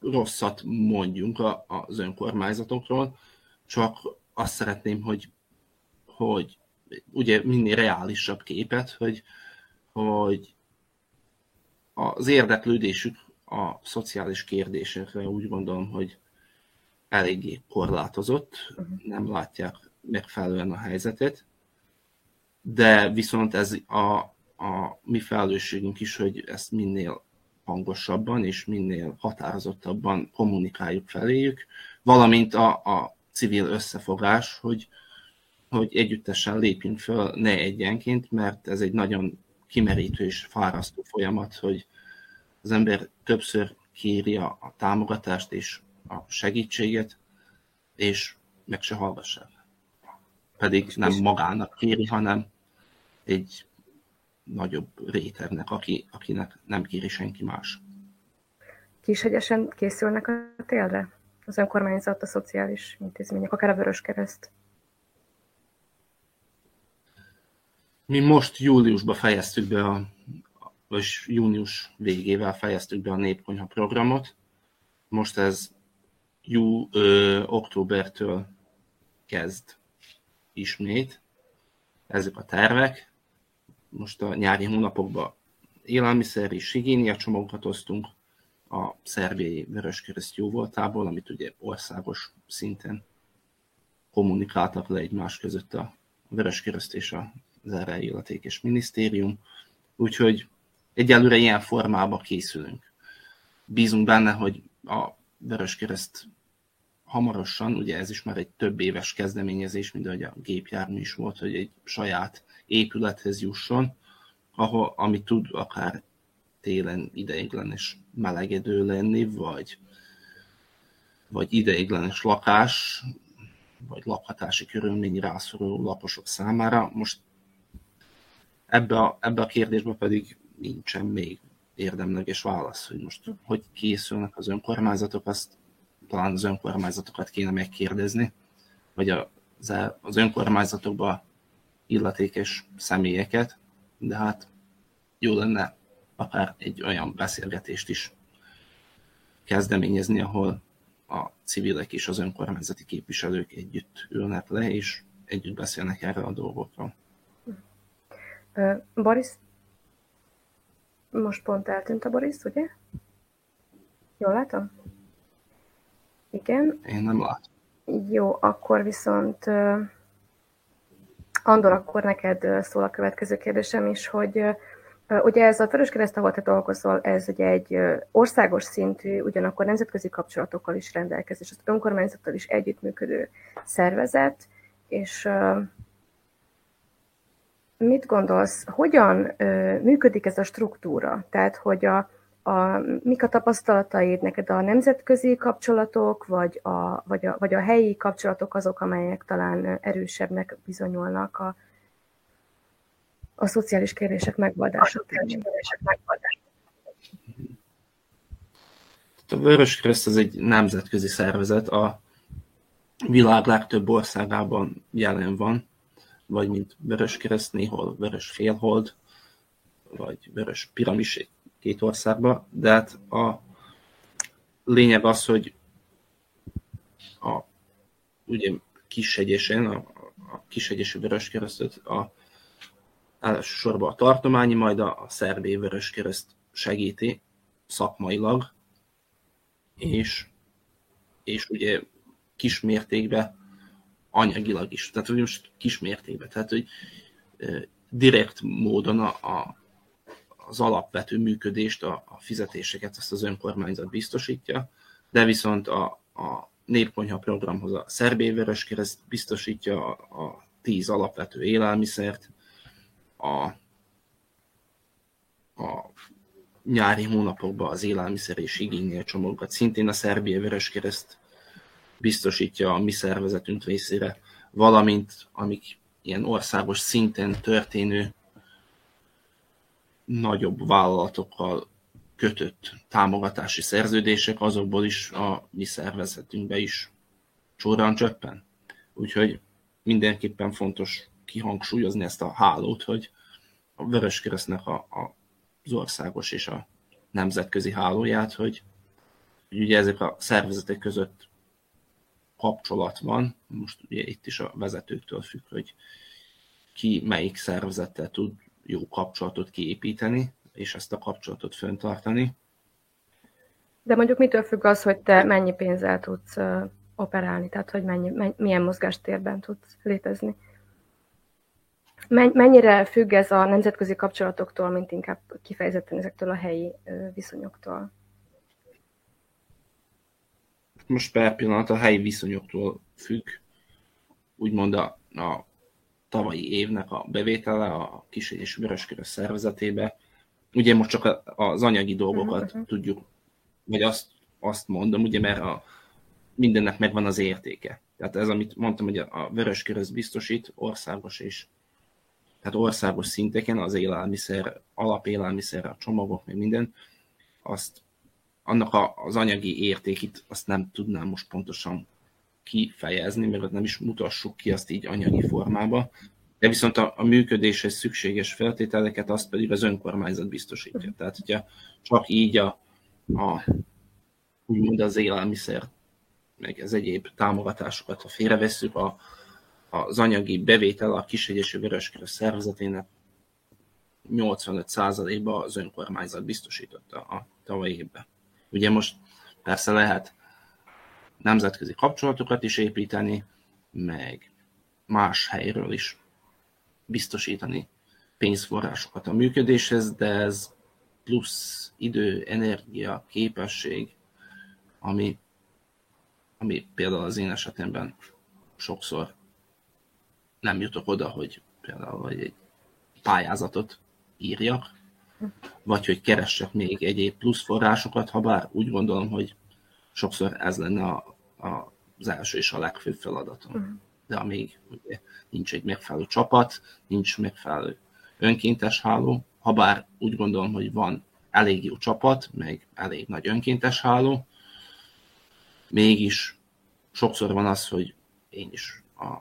rosszat mondjunk a, az önkormányzatokról, csak azt szeretném, hogy, hogy ugye minél reálisabb képet, hogy, hogy az érdeklődésük a szociális kérdésekre úgy gondolom, hogy eléggé korlátozott, nem látják megfelelően a helyzetet, de viszont ez a, a mi felelősségünk is, hogy ezt minél hangosabban és minél határozottabban kommunikáljuk feléjük, valamint a, a civil összefogás, hogy, hogy együttesen lépjünk föl, ne egyenként, mert ez egy nagyon kimerítő és fárasztó folyamat, hogy az ember többször kéri a, támogatást és a segítséget, és meg se hallgassák. Pedig nem magának kéri, hanem egy nagyobb rétegnek, aki, akinek nem kéri senki más.
Kishegyesen készülnek a télre? Az önkormányzat, a szociális intézmények, akár a Vöröskereszt.
Mi most júliusban fejeztük be a, vagy június végével fejeztük be a Népkonyha programot. Most ez jú, ö, októbertől kezd ismét. Ezek a tervek. Most a nyári hónapokban élelmiszer és higiénia csomagokat osztunk a szerbiai Vöröskereszt jóvoltából, amit ugye országos szinten kommunikáltak le egymás között a Vöröskereszt és az erre illetékes minisztérium. Úgyhogy egyelőre ilyen formában készülünk. Bízunk benne, hogy a Vöröskereszt hamarosan, ugye ez is már egy több éves kezdeményezés, mint ahogy a gépjármű is volt, hogy egy saját épülethez jusson, ahol, ami tud akár télen ideiglenes melegedő lenni, vagy, vagy ideiglenes lakás, vagy lakhatási körülmény rászoruló laposok számára. Most ebbe a, ebbe a kérdésbe pedig nincsen még érdemleges válasz, hogy most hogy készülnek az önkormányzatok, azt talán az önkormányzatokat kéne megkérdezni, vagy az, az önkormányzatokba illetékes személyeket, de hát jó lenne akár egy olyan beszélgetést is kezdeményezni, ahol a civilek és az önkormányzati képviselők együtt ülnek le, és együtt beszélnek erről a dolgokról.
Boris, most pont eltűnt a Boris, ugye? Jól látom? Igen.
Én nem látom.
Jó, akkor viszont Andor, akkor neked szól a következő kérdésem is, hogy ugye ez a Vöröskereszt, ahol te dolgozol, ez ugye egy országos szintű, ugyanakkor nemzetközi kapcsolatokkal is rendelkező, és az önkormányzattal is együttműködő szervezet, és mit gondolsz, hogyan működik ez a struktúra? Tehát, hogy a, a, mik a tapasztalataid neked a nemzetközi kapcsolatok, vagy a, vagy, a, vagy a helyi kapcsolatok azok, amelyek talán erősebbnek bizonyulnak a, a szociális kérdések megoldása?
A Vöröskereszt az egy nemzetközi szervezet, a világ legtöbb országában jelen van, vagy mint Vöröskereszt, néhol Vörös félhold, vagy Vörös piramis két országban, de hát a lényeg az, hogy a, ugye Kishegyesen, a, a Kishegyesi Vöröskeresztet a, elsősorban a tartományi, majd a, a szerbé Vöröskereszt segíti szakmailag, és, és ugye kismértékben anyagilag is. Tehát, hogy most kismértékben. Tehát, hogy direkt módon a, a az alapvető működést, a, a fizetéseket ezt az önkormányzat biztosítja, de viszont a, a népkonyha programhoz a Szerbé Vöröskereszt biztosítja a, a tíz alapvető élelmiszert, a, a nyári hónapokban az élelmiszer és igénynél csomagokat szintén a Szerbia Vöröskereszt biztosítja a mi szervezetünk részére, valamint amik ilyen országos szinten történő nagyobb vállalatokkal kötött támogatási szerződések, azokból is a mi szervezetünkbe is csóran csöppen. Úgyhogy mindenképpen fontos kihangsúlyozni ezt a hálót, hogy a Vöröskeresztnek a, a, az országos és a nemzetközi hálóját, hogy ugye ezek a szervezetek között kapcsolat van, most ugye itt is a vezetőktől függ, hogy ki melyik szervezettel tud jó kapcsolatot kiépíteni, és ezt a kapcsolatot föntartani.
De mondjuk mitől függ az, hogy te mennyi pénzzel tudsz operálni, tehát hogy mennyi, mennyi, milyen mozgástérben tudsz létezni? Mennyire függ ez a nemzetközi kapcsolatoktól, mint inkább kifejezetten ezektől a helyi viszonyoktól?
Most per pillanat a helyi viszonyoktól függ, úgymond a, a tavalyi évnek a bevétele a kis és vöröskörös szervezetébe. Ugye most csak az anyagi dolgokat uh-huh. tudjuk, vagy azt, azt mondom, ugye, mert a, mindennek megvan az értéke. Tehát ez, amit mondtam, hogy a vöröskörös biztosít országos és tehát országos szinteken az élelmiszer, alapélelmiszer, a csomagok, meg minden, azt annak a, az anyagi értékét azt nem tudnám most pontosan kifejezni, mert nem is mutassuk ki azt így anyagi formába, de viszont a, a működéshez szükséges feltételeket azt pedig az önkormányzat biztosítja. Tehát, hogyha csak így a, a úgymond az élelmiszer, meg az egyéb támogatásokat, ha félrevesszük, a, az anyagi bevétel a Kisegyeső Vöröskereszt szervezetének 85%-ba az önkormányzat biztosította a tavalyi évben. Ugye most persze lehet nemzetközi kapcsolatokat is építeni, meg más helyről is biztosítani pénzforrásokat a működéshez, de ez plusz idő, energia, képesség, ami, ami például az én esetemben sokszor nem jutok oda, hogy például egy pályázatot írjak, vagy hogy keressek még egyéb plusz forrásokat, ha bár úgy gondolom, hogy sokszor ez lenne a, a, az első és a legfőbb feladatom. Uh-huh. De amíg ugye, nincs egy megfelelő csapat, nincs megfelelő önkéntes háló, ha bár úgy gondolom, hogy van elég jó csapat, meg elég nagy önkéntes háló, mégis sokszor van az, hogy én is a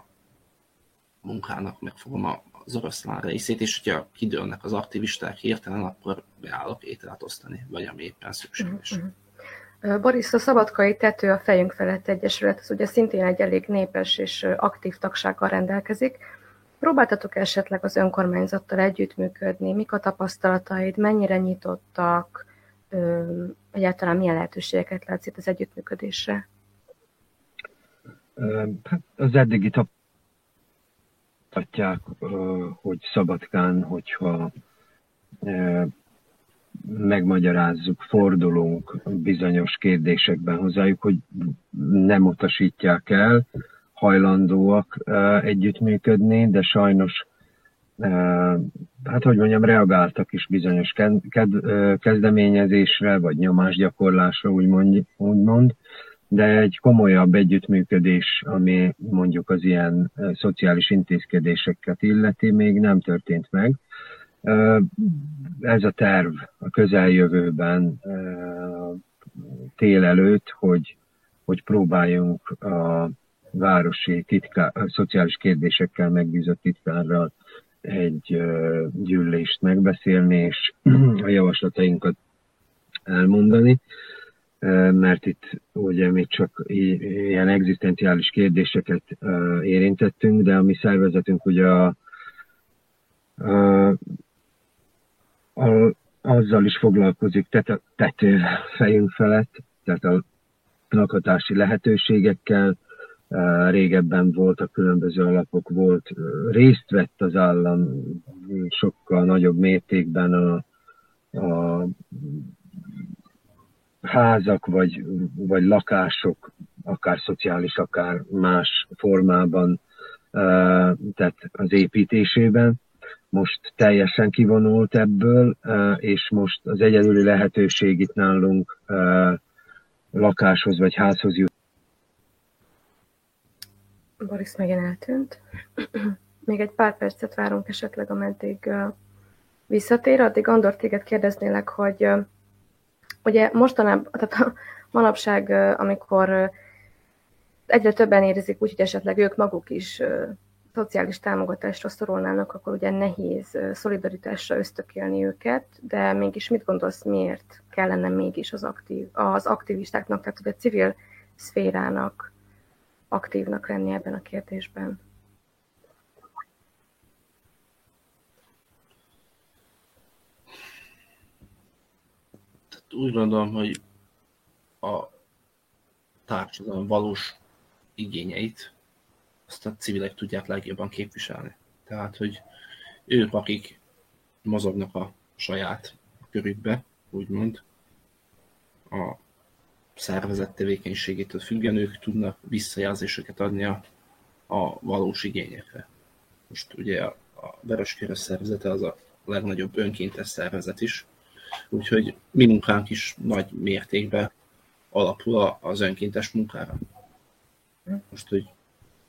munkának megfogom az oroszlán részét, és hogyha kidőlnek az aktivisták hirtelen, akkor beállok ételt osztani, vagy ami éppen szükséges. Uh-huh.
Boris, a Szabadkai Tető a Fejünk Felett Egyesület, az ugye szintén egy elég népes és aktív tagsággal rendelkezik. Próbáltatok esetleg az önkormányzattal együttműködni? Mik a tapasztalataid? Mennyire nyitottak? Egyáltalán milyen lehetőségeket látsz itt az együttműködésre?
Hát az eddigi tapasztalatják, hogy Szabadkán, hogyha megmagyarázzuk, fordulunk bizonyos kérdésekben hozzájuk, hogy nem utasítják el, hajlandóak együttműködni, de sajnos hát hogy mondjam, reagáltak is bizonyos kezdeményezésre, vagy nyomásgyakorlásra, úgymond, úgymond, de egy komolyabb együttműködés, ami mondjuk az ilyen szociális intézkedéseket illeti, még nem történt meg. Ez a terv a közeljövőben tél előtt, hogy, hogy próbáljunk a városi titkár, a szociális kérdésekkel megbízott titkárral egy gyűlést megbeszélni, és a javaslatainkat elmondani, mert itt ugye még csak ilyen egzisztenciális kérdéseket érintettünk, de a mi szervezetünk ugye a, a a, azzal is foglalkozik tet, tető fejünk felett, tehát a lakhatási lehetőségekkel, régebben voltak különböző alapok, volt, részt vett az állam sokkal nagyobb mértékben a, a házak vagy, vagy lakások, akár szociális, akár más formában, tehát az építésében. Most teljesen kivonult ebből, és most az egyedüli lehetőség itt nálunk lakáshoz vagy házhoz jut.
Boris megint eltűnt. <clears throat> Még egy pár percet várunk esetleg, ameddig visszatér. Addig Andor téged kérdeznélek, hogy ugye mostanában, tehát manapság, amikor egyre többen érzik úgy, hogy esetleg ők maguk is szociális támogatásra szorulnának, akkor ugye nehéz szolidaritásra ösztökélni őket, de mégis mit gondolsz, miért kellene mégis az, aktív, az aktivistáknak, tehát a civil szférának aktívnak lenni ebben a kérdésben?
Úgy gondolom, hogy a társadalom valós igényeit azt a civilek tudják legjobban képviselni. Tehát, hogy ők, akik mozognak a saját körükbe, úgymond, a szervezet tevékenységétől függen, ők tudnak visszajelzéseket adni a, a valós igényekre. Most ugye a, a Vereskeres szervezete az a legnagyobb önkéntes szervezet is, úgyhogy mi munkánk is nagy mértékben alapul az önkéntes munkára. Most, hogy,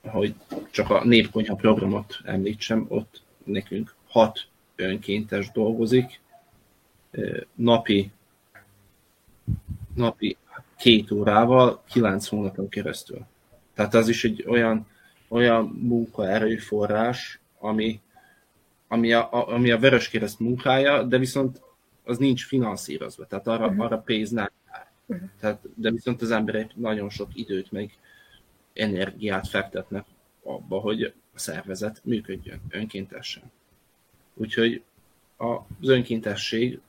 hogy csak a népkonyha programot említsem, ott nekünk hat önkéntes dolgozik, napi, napi két órával, kilenc hónapon keresztül. Tehát az is egy olyan, olyan munkaerőforrás, ami, ami a, ami a Vereskereszt munkája, de viszont az nincs finanszírozva, tehát arra, uh-huh. arra pénz nem jár. Uh-huh. Tehát, de viszont az emberek nagyon sok időt meg energiát fektetnek abba, hogy a szervezet működjön önkéntesen. Úgyhogy az önkéntesség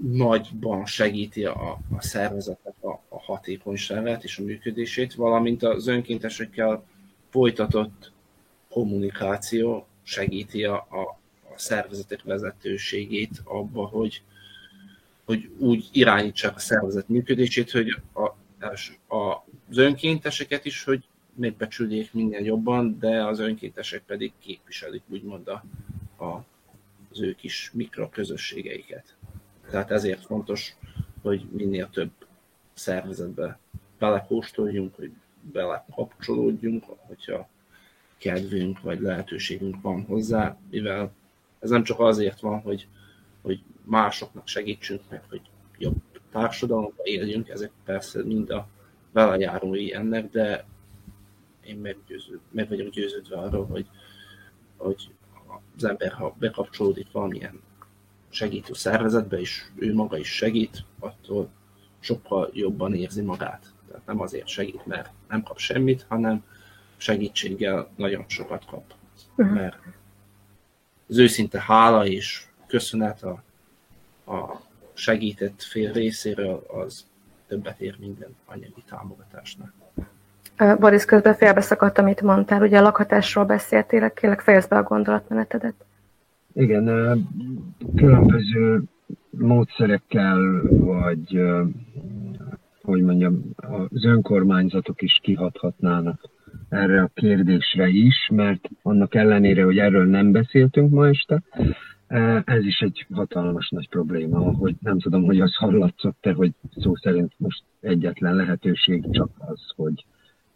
nagyban segíti a, a szervezetek a, a hatékonyságát és a működését, valamint az önkéntesekkel folytatott kommunikáció segíti a, a, a szervezetek vezetőségét abba, hogy, hogy úgy irányítsák a szervezet működését, hogy a, a, az önkénteseket is, hogy megbecsüljék minél jobban, de az önkéntesek pedig képviselik úgymond a, a, az ő kis mikroközösségeiket. Tehát ezért fontos, hogy minél több szervezetbe belekóstoljunk, hogy belekapcsolódjunk, hogyha kedvünk vagy lehetőségünk van hozzá, mivel ez nem csak azért van, hogy, hogy másoknak segítsünk meg, hogy jobb társadalomba éljünk, ezek persze mind a velejárói ennek, de én meggyőző, meg vagyok győződve arról, hogy, hogy az ember, ha bekapcsolódik valamilyen segítő szervezetbe, és ő maga is segít, attól sokkal jobban érzi magát. Tehát nem azért segít, mert nem kap semmit, hanem segítséggel nagyon sokat kap. Uh-huh. Mert az őszinte hála és köszönet a, a segített fél részéről az többet ér minden anyagi támogatásnak.
Boris, közben félbeszakadt, amit mondtál, ugye a lakhatásról beszéltél, kérlek fejezd be a gondolatmenetedet.
Igen, különböző módszerekkel, vagy hogy mondjam, az önkormányzatok is kihathatnának erre a kérdésre is, mert annak ellenére, hogy erről nem beszéltünk ma este, ez is egy hatalmas nagy probléma, hogy nem tudom, hogy az hallatszott-e, hogy szó szerint most egyetlen lehetőség csak az, hogy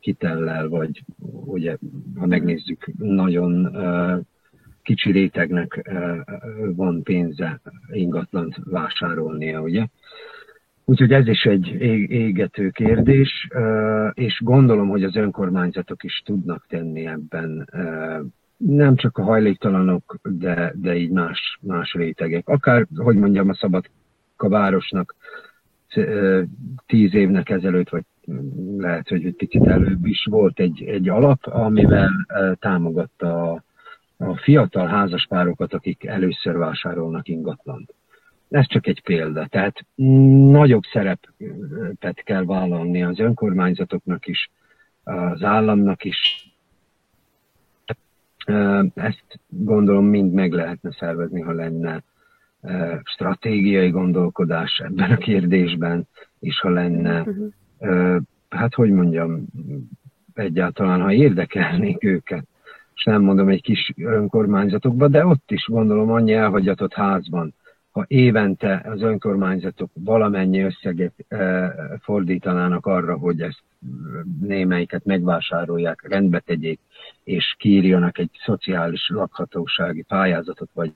kitellel, vagy ugye, ha megnézzük, nagyon kicsi rétegnek van pénze ingatlant vásárolnia, ugye? Úgyhogy ez is egy égető kérdés, és gondolom, hogy az önkormányzatok is tudnak tenni ebben, nem csak a hajléktalanok, de, de így más, más rétegek. Akár, hogy mondjam, a Szabadka városnak tíz évnek ezelőtt, vagy lehet, hogy egy picit előbb is volt egy, egy alap, amivel támogatta a, a fiatal házaspárokat, akik először vásárolnak ingatlant. Ez csak egy példa. Tehát nagyobb szerepet kell vállalni az önkormányzatoknak is, az államnak is. Ezt gondolom mind meg lehetne szervezni, ha lenne stratégiai gondolkodás ebben a kérdésben, és ha lenne, uh-huh. hát hogy mondjam, egyáltalán, ha érdekelnék őket, és nem mondom egy kis önkormányzatokba, de ott is gondolom annyi elhagyatott házban, ha évente az önkormányzatok valamennyi összeget fordítanának arra, hogy ezt némelyiket megvásárolják, rendbe tegyék, és kírjanak egy szociális lakhatósági pályázatot, vagy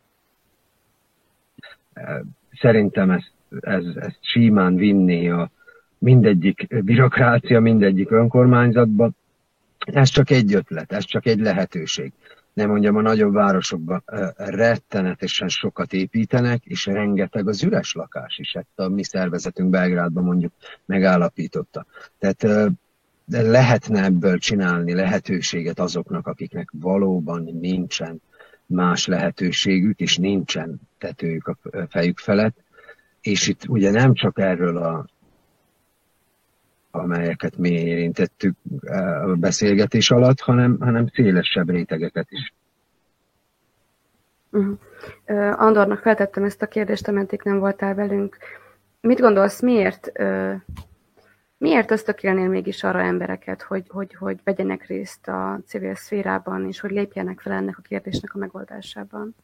szerintem ezt, ez, ezt símán vinni a mindegyik bürokrácia, mindegyik önkormányzatba. Ez csak egy ötlet, ez csak egy lehetőség. Nem mondjam, a nagyobb városokban rettenetesen sokat építenek, és rengeteg az üres lakás is. Ezt a mi szervezetünk Belgrádban mondjuk megállapította. Tehát lehetne ebből csinálni lehetőséget azoknak, akiknek valóban nincsen más lehetőségük, és nincsen tetőjük a fejük felett. És itt ugye nem csak erről a amelyeket mi érintettük a beszélgetés alatt, hanem, hanem szélesebb rétegeket is.
Uh-huh. Andornak feltettem ezt a kérdést, ameddig nem voltál velünk. Mit gondolsz, miért, uh, miért ösztökélnél mégis arra embereket, hogy, hogy, hogy vegyenek részt a civil szférában, és hogy lépjenek fel ennek a kérdésnek a megoldásában?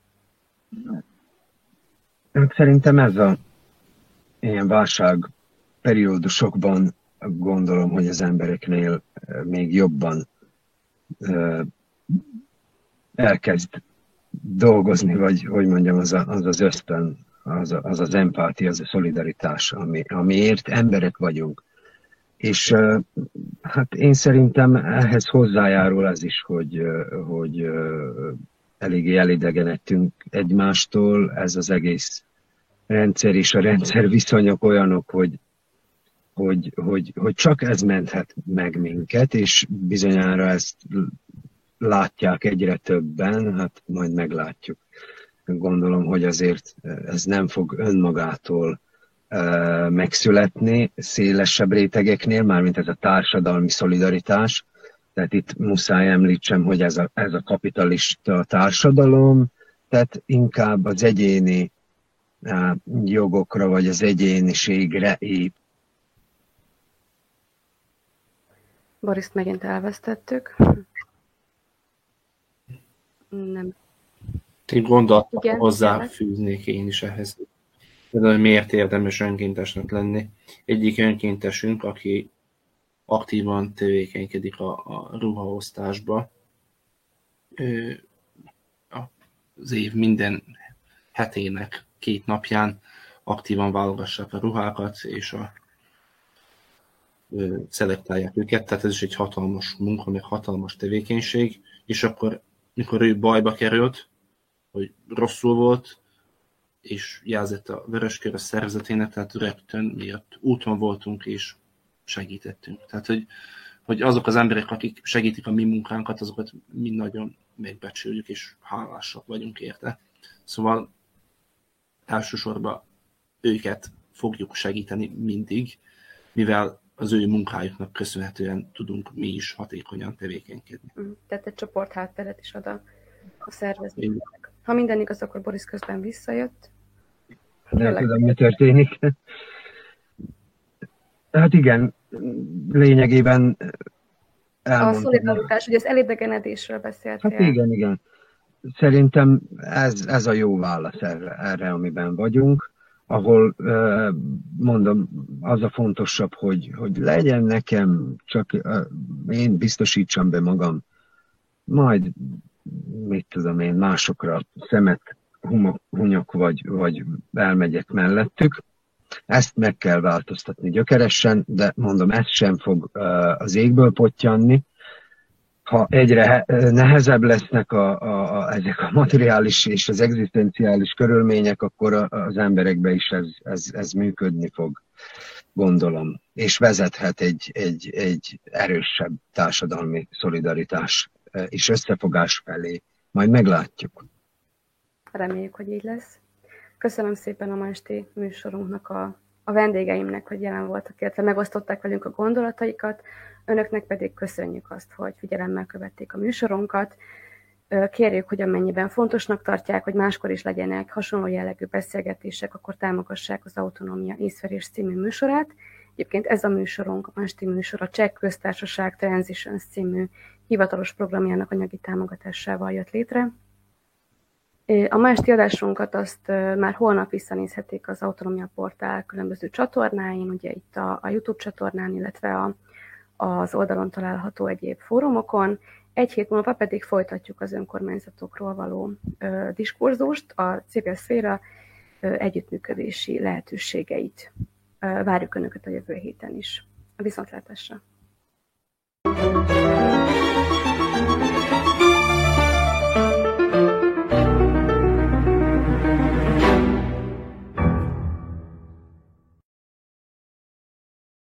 Hát szerintem ez a ilyen válság periódusokban gondolom, hogy az embereknél még jobban elkezd dolgozni, vagy hogy mondjam, az a, az, az ösztön, az, a, az az empátia, az a szolidaritás, ami, amiért emberek vagyunk. És hát én szerintem ehhez hozzájárul az is, hogy, hogy eléggé elidegenedtünk egymástól, ez az egész rendszer és a rendszer viszonyok olyanok, hogy, hogy, hogy, hogy csak ez menthet meg minket, és bizonyára ezt látják egyre többen, hát majd meglátjuk. Gondolom, hogy azért ez nem fog önmagától megszületni szélesebb rétegeknél, mármint ez a társadalmi szolidaritás. Tehát itt muszáj említsem, hogy ez a, ez a kapitalista társadalom, tehát inkább az egyéni jogokra vagy az egyéniségre ép,
Boriszt megint elvesztettük. Nem.
Egy gondolat hozzáfűznék én is ehhez. Például, miért érdemes önkéntesnek lenni. Egyik önkéntesünk, aki aktívan tevékenykedik a, a ruhaosztásba, ő az év minden hetének két napján aktívan válogassák a ruhákat, és a szelektálják őket, tehát ez is egy hatalmas munka, meg hatalmas tevékenység, és akkor, mikor ő bajba került, hogy rosszul volt, és jelzett a Vöröskör a szervezetének, tehát rögtön miatt úton voltunk, és segítettünk. Tehát, hogy, hogy azok az emberek, akik segítik a mi munkánkat, azokat mi nagyon megbecsüljük, és hálásak vagyunk érte. Szóval elsősorban őket fogjuk segíteni mindig, mivel az ő munkájuknak köszönhetően tudunk mi is hatékonyan tevékenykedni.
Mm, tehát egy csoport hátteret is ad a, a szervezetnek. Ha minden igaz, akkor Boris közben visszajött.
Nem tudom, mi történik. Hát igen, lényegében
elmondtam. A szolidaritás, hogy az elidegenedésről beszéltél.
Hát igen, igen. Szerintem ez, ez a jó válasz erre, erre, amiben vagyunk ahol mondom, az a fontosabb, hogy, hogy legyen nekem, csak én biztosítsam be magam, majd, mit tudom én, másokra szemet hunyok, vagy, vagy elmegyek mellettük. Ezt meg kell változtatni gyökeresen, de mondom, ez sem fog az égből potyanni, ha egyre nehezebb lesznek a, a, a, ezek a materiális és az egzisztenciális körülmények, akkor az emberekbe is ez, ez, ez működni fog, gondolom. És vezethet egy, egy, egy erősebb társadalmi szolidaritás és összefogás felé. Majd meglátjuk.
Reméljük, hogy így lesz. Köszönöm szépen a ma esti műsorunknak a, a vendégeimnek, hogy jelen voltak, illetve megosztották velünk a gondolataikat. Önöknek pedig köszönjük azt, hogy figyelemmel követték a műsorunkat. Kérjük, hogy amennyiben fontosnak tartják, hogy máskor is legyenek hasonló jellegű beszélgetések, akkor támogassák az Autonómia észverés című műsorát. Egyébként ez a műsorunk, a Másti műsor, a Cseh Köztársaság Transitions című hivatalos programjának anyagi támogatásával jött létre. A másti adásunkat azt már holnap visszanézhetik az Autonomia Portál különböző csatornáin, ugye itt a, a YouTube csatornán, illetve a, az oldalon található egyéb fórumokon. Egy hét múlva pedig folytatjuk az önkormányzatokról való ö, diskurzust, a civil szféra ö, együttműködési lehetőségeit. Ö, várjuk Önöket a jövő héten is. A viszontlátásra!